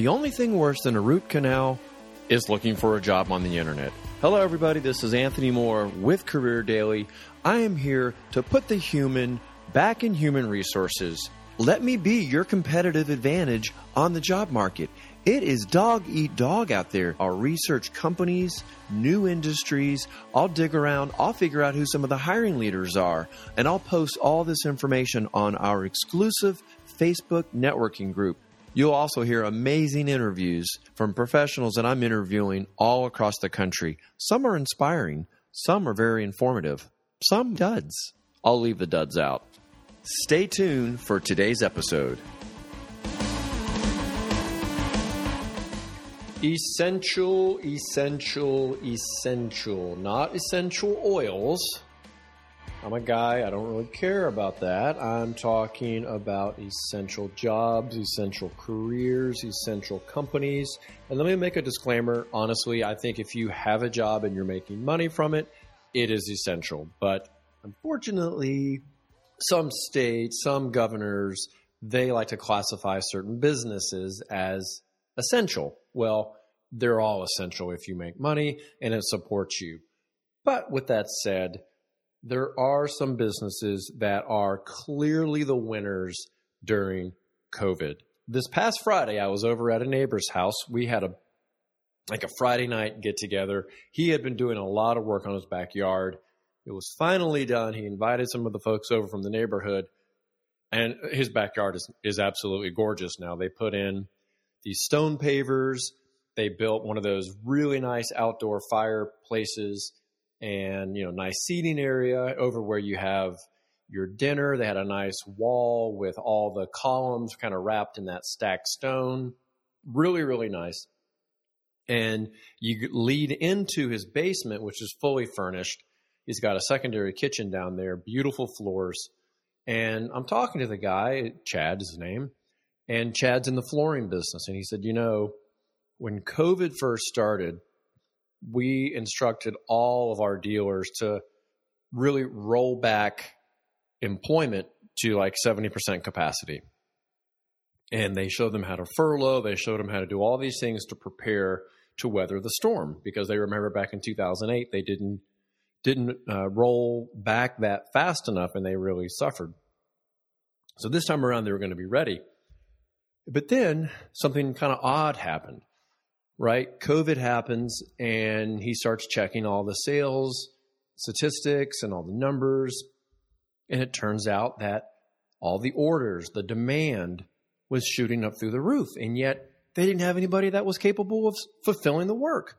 The only thing worse than a root canal is looking for a job on the internet. Hello, everybody. This is Anthony Moore with Career Daily. I am here to put the human back in human resources. Let me be your competitive advantage on the job market. It is dog eat dog out there. I'll research companies, new industries. I'll dig around. I'll figure out who some of the hiring leaders are. And I'll post all this information on our exclusive Facebook networking group. You'll also hear amazing interviews from professionals that I'm interviewing all across the country. Some are inspiring, some are very informative, some duds. I'll leave the duds out. Stay tuned for today's episode. Essential, essential, essential. Not essential oils. I'm a guy, I don't really care about that. I'm talking about essential jobs, essential careers, essential companies. And let me make a disclaimer. Honestly, I think if you have a job and you're making money from it, it is essential. But unfortunately, some states, some governors, they like to classify certain businesses as essential. Well, they're all essential if you make money and it supports you. But with that said, there are some businesses that are clearly the winners during COVID. This past Friday, I was over at a neighbor's house. We had a like a Friday night get together. He had been doing a lot of work on his backyard. It was finally done. He invited some of the folks over from the neighborhood, and his backyard is, is absolutely gorgeous now. They put in these stone pavers. They built one of those really nice outdoor fireplaces and, you know, nice seating area over where you have your dinner. They had a nice wall with all the columns kind of wrapped in that stacked stone. Really, really nice. And you lead into his basement, which is fully furnished. He's got a secondary kitchen down there, beautiful floors. And I'm talking to the guy, Chad is his name, and Chad's in the flooring business. And he said, You know, when COVID first started, we instructed all of our dealers to really roll back employment to like 70% capacity. And they showed them how to furlough, they showed them how to do all these things to prepare to weather the storm because they remember back in 2008 they didn't didn't uh, roll back that fast enough and they really suffered. So this time around they were going to be ready. But then something kind of odd happened right? COVID happens and he starts checking all the sales statistics and all the numbers. And it turns out that all the orders, the demand was shooting up through the roof. And yet they didn't have anybody that was capable of fulfilling the work.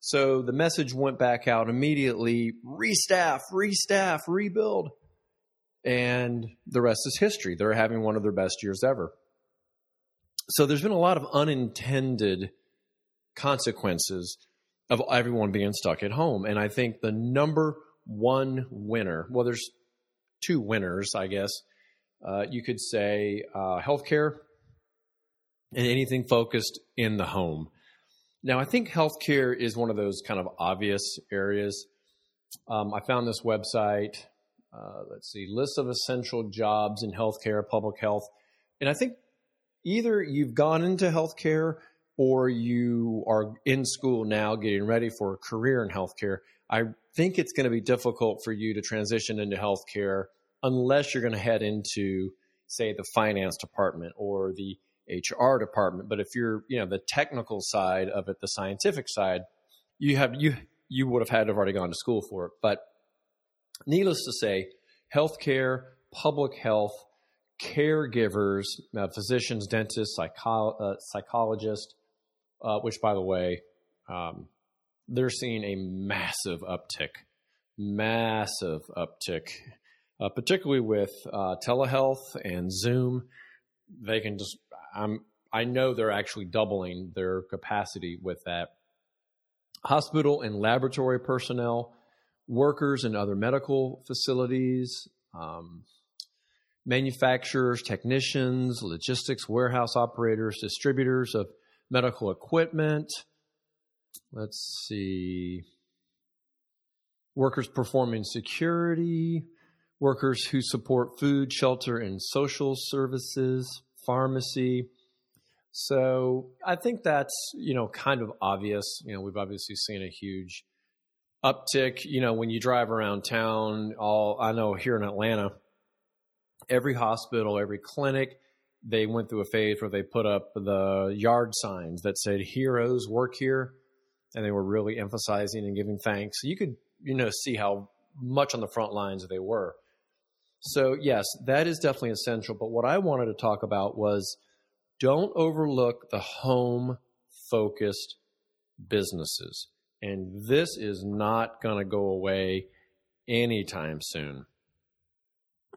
So the message went back out immediately restaff, restaff, rebuild. And the rest is history. They're having one of their best years ever. So there's been a lot of unintended consequences of everyone being stuck at home. And I think the number one winner, well, there's two winners, I guess. Uh, you could say uh, healthcare and anything focused in the home. Now, I think healthcare is one of those kind of obvious areas. Um, I found this website. Uh, let's see, list of essential jobs in healthcare, public health. And I think either you've gone into healthcare or you are in school now getting ready for a career in healthcare, I think it's going to be difficult for you to transition into healthcare unless you're going to head into, say, the finance department or the HR department. But if you're, you know, the technical side of it, the scientific side, you have you you would have had to have already gone to school for it. But needless to say, healthcare, public health, caregivers, uh, physicians, dentists, psycho- uh, psychologists, uh, which, by the way, um, they're seeing a massive uptick, massive uptick, uh, particularly with uh, telehealth and Zoom. They can just, I'm, I know they're actually doubling their capacity with that. Hospital and laboratory personnel, workers in other medical facilities, um, manufacturers, technicians, logistics, warehouse operators, distributors of medical equipment. Let's see. Workers performing security, workers who support food, shelter, and social services, pharmacy, So I think that's, you know, kind of obvious. You know, we've obviously seen a huge uptick. You know, when you drive around town, all I know here in Atlanta, every hospital, every clinic, they went through a phase where they put up the yard signs that said heroes work here. And they were really emphasizing and giving thanks. You could, you know, see how much on the front lines they were. So, yes, that is definitely essential. But what I wanted to talk about was don't overlook the home focused businesses. And this is not going to go away anytime soon.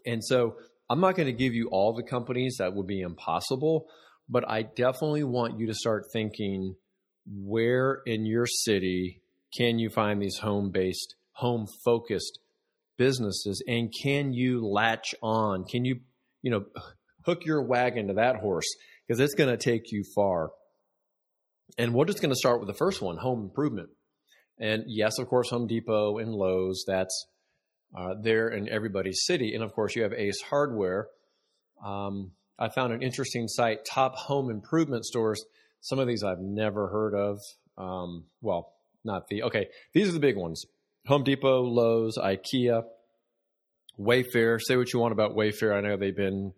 And so I'm not going to give you all the companies, that would be impossible. But I definitely want you to start thinking where in your city can you find these home based, home focused businesses? And can you latch on? Can you, you know, hook your wagon to that horse? Because it's going to take you far. And we're just going to start with the first one home improvement. And yes, of course, Home Depot and Lowe's, that's uh, there in everybody's city. And of course, you have Ace Hardware. Um, I found an interesting site, top home improvement stores. Some of these I've never heard of. Um, well, not the, okay, these are the big ones Home Depot, Lowe's, IKEA, Wayfair. Say what you want about Wayfair. I know they've been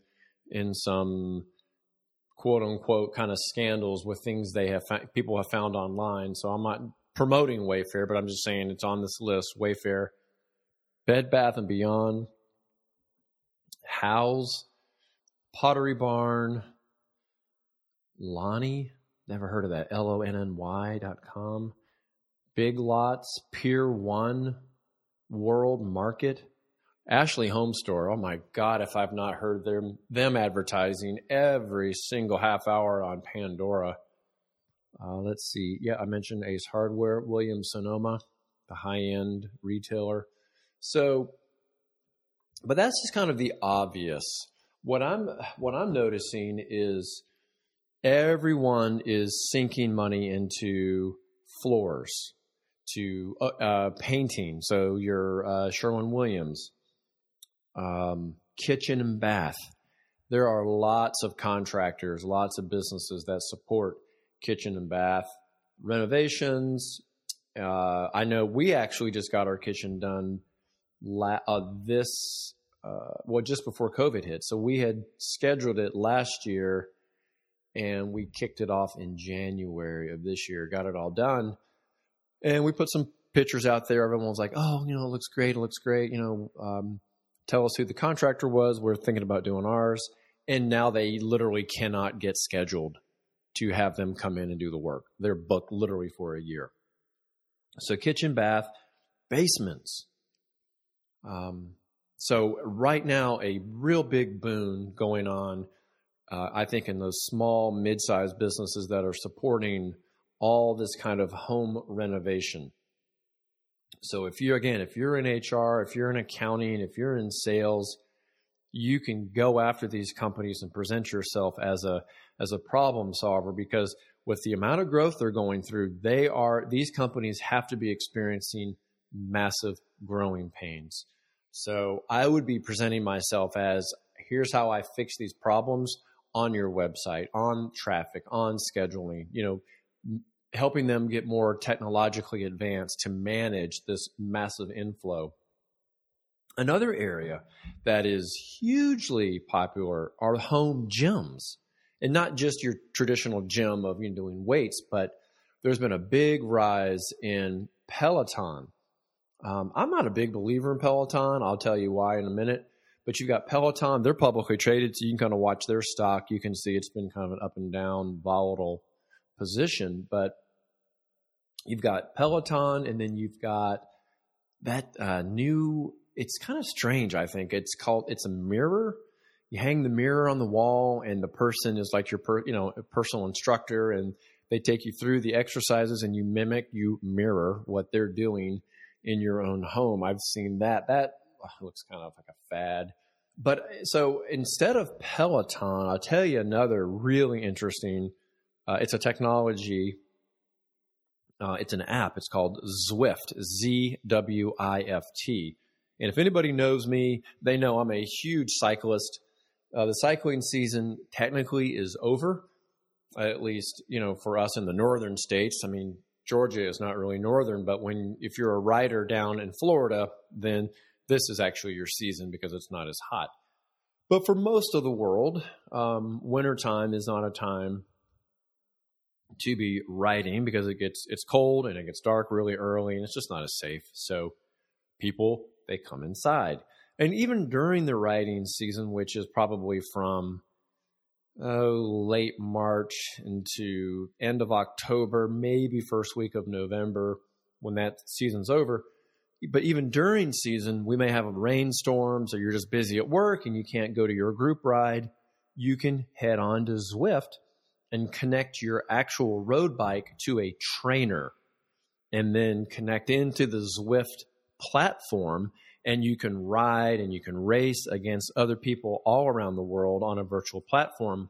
in some quote unquote kind of scandals with things they have fa- people have found online. So I'm not promoting Wayfair, but I'm just saying it's on this list. Wayfair, Bed Bath and Beyond, Houzz, Pottery Barn, Lonny, never heard of that. L O N N Y dot com. Big Lots, Pier One, World Market, Ashley Home Store. Oh my God, if I've not heard them them advertising every single half hour on Pandora. Uh, let's see. Yeah, I mentioned Ace Hardware, Williams Sonoma, the high end retailer. So, but that's just kind of the obvious. What I'm what I'm noticing is everyone is sinking money into floors, to uh, uh, painting. So your uh, Sherwin Williams, um, kitchen and bath. There are lots of contractors, lots of businesses that support kitchen and bath renovations. Uh, I know we actually just got our kitchen done la- uh, this, uh, well, just before COVID hit. So we had scheduled it last year and we kicked it off in January of this year, got it all done. And we put some pictures out there. Everyone was like, oh, you know, it looks great. It looks great. You know, um, tell us who the contractor was. We're thinking about doing ours. And now they literally cannot get scheduled to have them come in and do the work. They're booked literally for a year. So kitchen, bath, basements. Um, so right now, a real big boon going on. Uh, I think in those small, mid-sized businesses that are supporting all this kind of home renovation. So if you're again, if you're in HR, if you're in accounting, if you're in sales, you can go after these companies and present yourself as a as a problem solver because with the amount of growth they're going through, they are these companies have to be experiencing massive growing pains. So I would be presenting myself as here's how I fix these problems on your website, on traffic, on scheduling, you know, helping them get more technologically advanced to manage this massive inflow. Another area that is hugely popular are home gyms and not just your traditional gym of you know, doing weights, but there's been a big rise in Peloton. Um, I'm not a big believer in Peloton. I'll tell you why in a minute. But you've got Peloton; they're publicly traded, so you can kind of watch their stock. You can see it's been kind of an up and down, volatile position. But you've got Peloton, and then you've got that uh, new. It's kind of strange. I think it's called. It's a mirror you hang the mirror on the wall and the person is like your per, you know personal instructor and they take you through the exercises and you mimic you mirror what they're doing in your own home. I've seen that. That looks kind of like a fad. But so instead of peloton i'll tell you another really interesting uh, it's a technology uh, it's an app. It's called zwift z-w-i-f-t and if anybody knows me they know i'm a huge cyclist. Uh, the cycling season technically is over at least you know for us in the northern states. I mean, Georgia is not really northern, but when if you're a rider down in Florida, then this is actually your season because it's not as hot. But for most of the world, um, wintertime is not a time to be riding because it gets it's cold and it gets dark really early and it's just not as safe. So people they come inside. And even during the riding season, which is probably from oh, late March into end of October, maybe first week of November when that season's over. But even during season, we may have rainstorms or you're just busy at work and you can't go to your group ride. You can head on to Zwift and connect your actual road bike to a trainer and then connect into the Zwift platform and you can ride and you can race against other people all around the world on a virtual platform.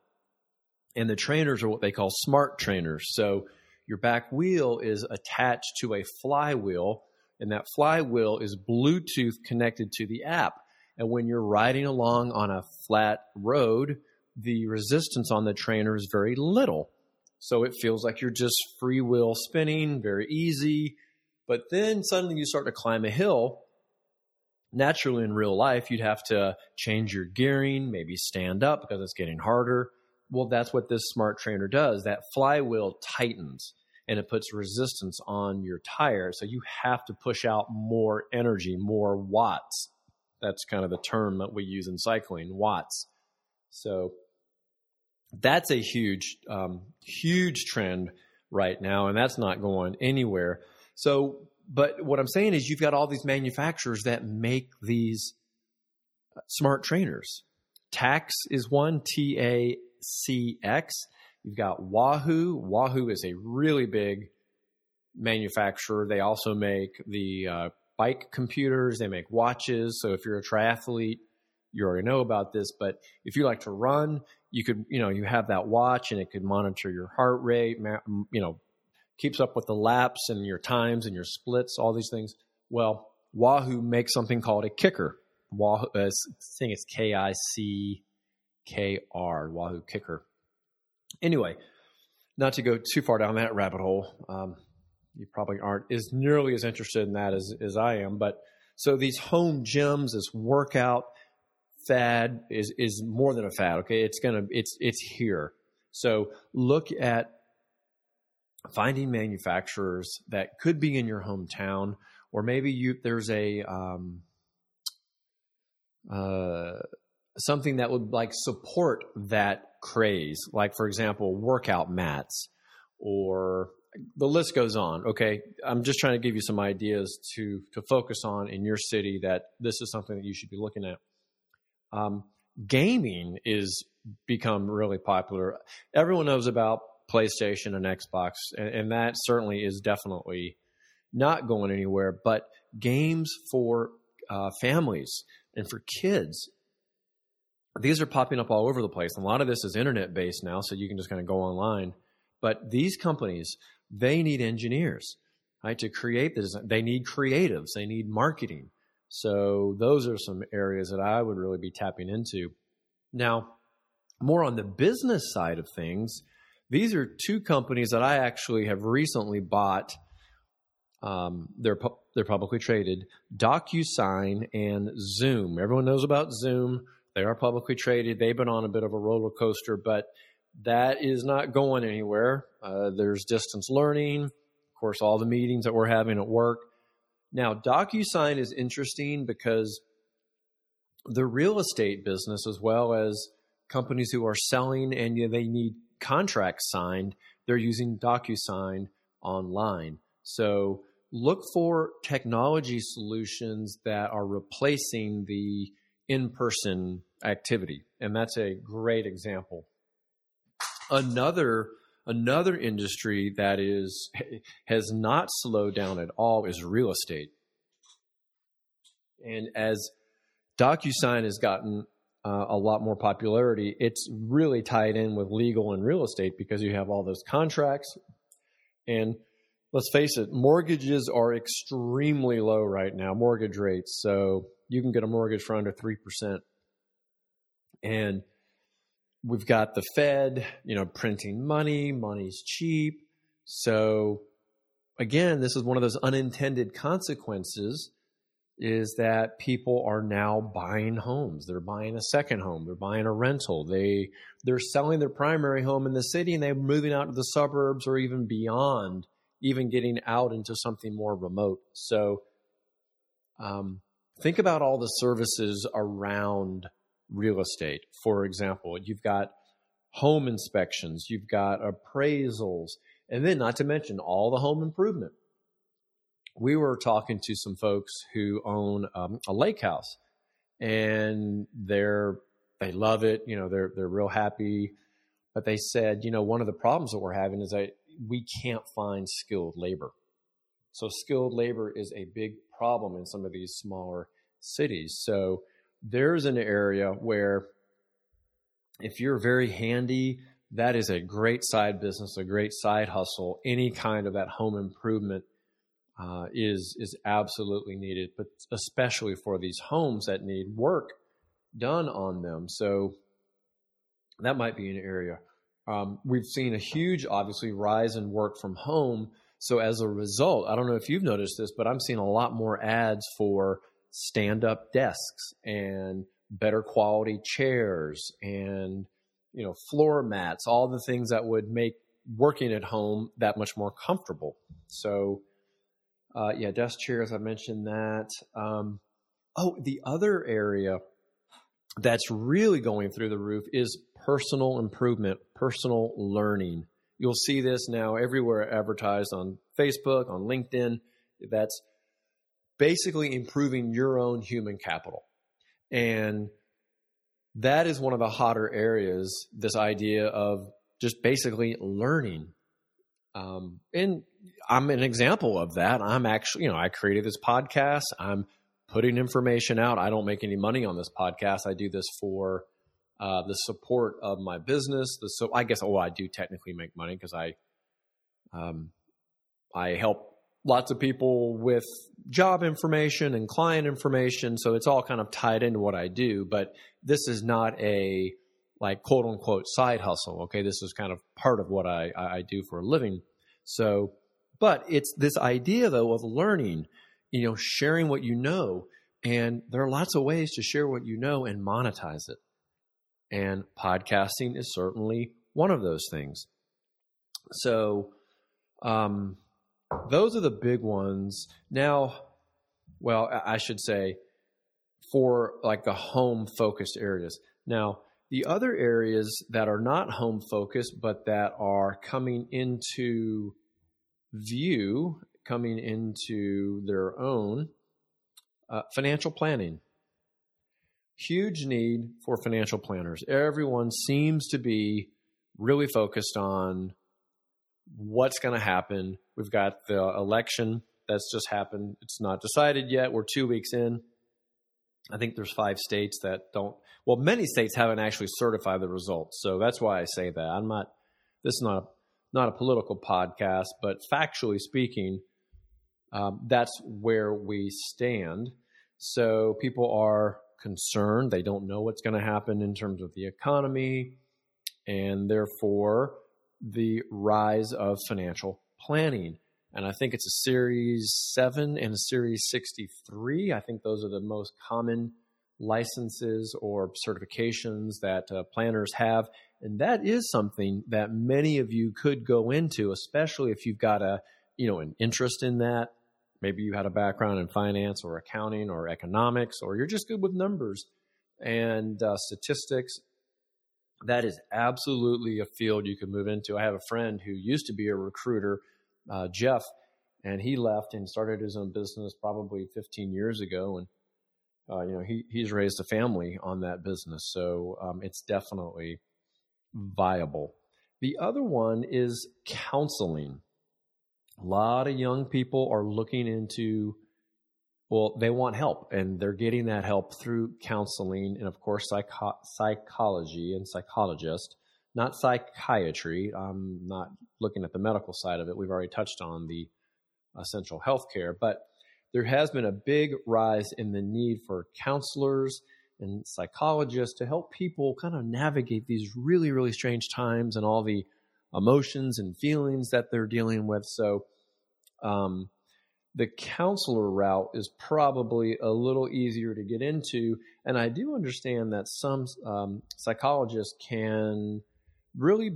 And the trainers are what they call smart trainers. So your back wheel is attached to a flywheel, and that flywheel is Bluetooth connected to the app. And when you're riding along on a flat road, the resistance on the trainer is very little. So it feels like you're just free spinning, very easy. But then suddenly you start to climb a hill naturally in real life, you'd have to change your gearing, maybe stand up because it's getting harder. Well, that's what this smart trainer does. That flywheel tightens and it puts resistance on your tire. So you have to push out more energy, more watts. That's kind of the term that we use in cycling, watts. So that's a huge, um, huge trend right now, and that's not going anywhere. So but what I'm saying is you've got all these manufacturers that make these uh, smart trainers. Tacx is one, T A C X. You've got Wahoo. Wahoo is a really big manufacturer. They also make the uh, bike computers, they make watches. So if you're a triathlete, you already know about this. But if you like to run, you could, you know, you have that watch and it could monitor your heart rate, you know, keeps up with the laps and your times and your splits, all these things. Well, Wahoo makes something called a KICKR. Wahoo, uh, I think it's K I C K R, Wahoo KICKR. Anyway, not to go too far down that rabbit hole, um, you probably aren't as nearly as interested in that as, as I am. But so these home gyms, this workout fad is is more than a fad. Okay, it's gonna it's it's here. So look at finding manufacturers that could be in your hometown, or maybe you there's a um, uh, something that would like support that craze, like for example, workout mats, or the list goes on. Okay, I'm just trying to give you some ideas to to focus on in your city that this is something that you should be looking at. Um, gaming is become really popular. Everyone knows about PlayStation and Xbox, and, and that certainly is definitely not going anywhere. But games for uh, families and for kids, these are popping up all over the place. a lot of this is internet based now, so you can just kind of go online. But these companies, they need engineers, right, to create this. They need creatives. They need marketing. So those are some areas that I would really be tapping into. Now, more on the business side of things, these are two companies that I actually have recently bought. Um, they're pu- they're publicly traded. DocuSign and Zoom. Everyone knows about Zoom. They are publicly traded. They've been on a bit of a roller coaster, but that is not going anywhere. Uh, there's distance learning, of course, all the meetings that we're having at work. Now, DocuSign is interesting because the real estate business, as well as companies who are selling and you know, they need contracts signed, they're using DocuSign online. So look for technology solutions that are replacing the in person activity. And that's a great example. Another another industry that is has not slowed down at all is real estate. And as DocuSign has gotten uh, a lot more popularity, it's really tied in with legal and real estate because you have all those contracts. And let's face it, mortgages are extremely low right now, mortgage rates. So you can get a mortgage for under 3%. And we've got the Fed, you know, printing money, money's cheap. So again, this is one of those unintended consequences is that people are now buying homes. They're buying a second home. They're buying a rental. They they're selling their primary home in the city and they're moving out to the suburbs or even beyond, even getting out into something more remote. So um, think about all the services around real estate. For example, you've got home inspections, you've got appraisals, and then not to mention all the home improvement we were talking to some folks who own um, a lake house and they're they love it you know they're they're real happy. But they said you know one of the problems that we're having is that we can't find skilled labor. So skilled labor is a big problem in some of these smaller cities. So there's an area where if you're very handy that is a great side business a great side hustle any kind of that home improvement uh, is is absolutely needed, but especially for these homes that need work done on them. So that might be an area. Um, we've seen a huge, obviously, rise in work from home. So as a result, I don't know if you've noticed this, but I'm seeing a lot more ads for stand-up desks and better quality chairs and you know floor mats, all the things that would make working at home that much more comfortable. So uh, yeah, desk chairs. I mentioned that. Um, oh, the other area that's really going through the roof is personal improvement, personal learning. You'll see this now everywhere advertised on Facebook, on LinkedIn. That's basically improving your own human capital. And that is one of the hotter areas, this idea of just basically learning. Um, and I'm an example of that. I'm actually, you know, I created this podcast. I'm putting information out. I don't make any money on this podcast. I do this for uh, the support of my business. The so I guess oh I do technically make money because I um, I help lots of people with job information and client information. So it's all kind of tied into what I do. But this is not a like quote unquote side hustle. Okay, this is kind of part of what I I do for a living. So but it's this idea, though, of learning, you know, sharing what you know. And there are lots of ways to share what you know and monetize it. And podcasting is certainly one of those things. So, um, those are the big ones. Now, well, I should say for like the home focused areas. Now, the other areas that are not home focused, but that are coming into view coming into their own uh, financial planning. Huge need for financial planners. Everyone seems to be really focused on what's going to happen. We've got the election that's just happened. It's not decided yet. We're two weeks in. I think there's five states that don't. Well, many states haven't actually certified the results, so that's why I say that. I'm not. This is not a, not a political podcast, but factually speaking, um, that's where we stand. So people are concerned. They don't know what's going to happen in terms of the economy, and therefore the rise of financial planning. And I think it's a series seven and a series 63. I think those are the most common licenses or certifications that uh, planners have. And that is something that many of you could go into, especially if you've got a, you know, an interest in that. Maybe you had a background in finance or accounting or economics, or you're just good with numbers and uh, statistics. That is absolutely a field you could move into. I have a friend who used to be a recruiter, uh, Jeff, and he left and started his own business probably 15 years ago. And uh, you know, he he's raised a family on that business, so um, it's definitely viable. The other one is counseling. A lot of young people are looking into, well, they want help, and they're getting that help through counseling and, of course, psycho- psychology and psychologist, not psychiatry. I'm not looking at the medical side of it. We've already touched on the essential health care, but there has been a big rise in the need for counselors and psychologists to help people kind of navigate these really, really strange times and all the emotions and feelings that they're dealing with. So, um, the counselor route is probably a little easier to get into. And I do understand that some um, psychologists can really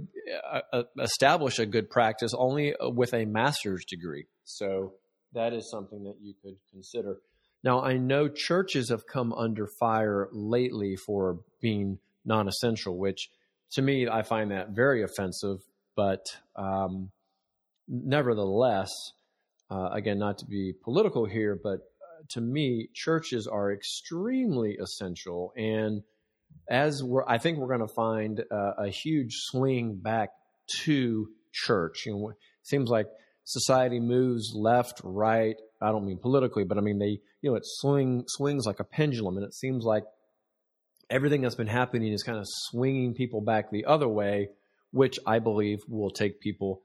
uh, uh, establish a good practice only with a master's degree. So that is something that you could consider. Now, I know churches have come under fire lately for being non essential, which to me, I find that very offensive. But um, nevertheless, uh, again, not to be political here, but uh, to me, churches are extremely essential. And as we're, I think we're going to find uh, a huge swing back to church. You know, it seems like society moves left, right. I don't mean politically, but I mean they, you know, it swing swings like a pendulum, and it seems like everything that's been happening is kind of swinging people back the other way, which I believe will take people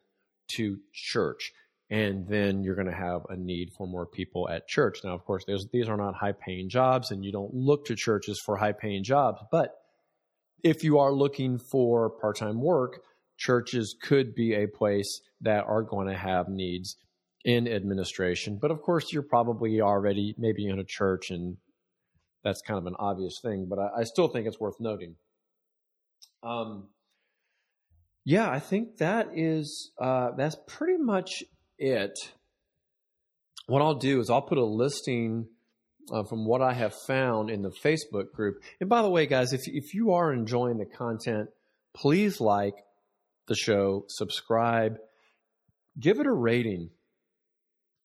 to church and then you're going to have a need for more people at church. Now, of course, these are not high paying jobs, and you don't look to churches for high paying jobs. But if you are looking for part time work, churches could be a place that are going to have needs in administration. But of course, you're probably already maybe in a church, and that's kind of an obvious thing. But I, I still think it's worth noting. Um, yeah, I think that is uh, that's pretty much it, what I'll do is I'll put a listing uh, from what I have found in the Facebook group. And by the way, guys, if if you are enjoying the content, please like the show, subscribe, give it a rating.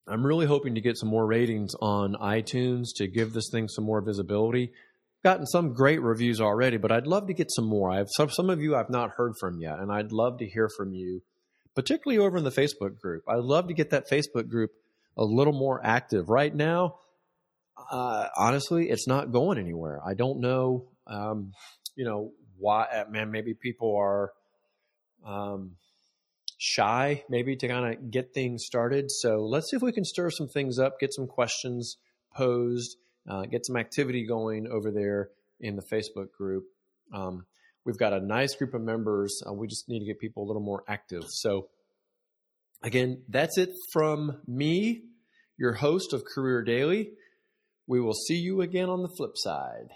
I'm really hoping to get some more ratings on iTunes to give this thing some more visibility. Gotten some great reviews already, but I'd love to get some more. I have some, some of you I've not heard from yet, and I'd love to hear from you particularly over in the Facebook group. I'd love to get that Facebook group a little more active. Right now, uh, honestly, it's not going anywhere. I don't know, um, you know, why. Uh, man, maybe people are um, shy, maybe to kind of get things started. So let's see if we can stir some things up, get some questions posed, uh, get some activity going over there in the Facebook group. Um, We've got a nice group of members. Uh, we just need to get people a little more active. So, again, that's it from me, your host of Career Daily. We will see you again on the flip side.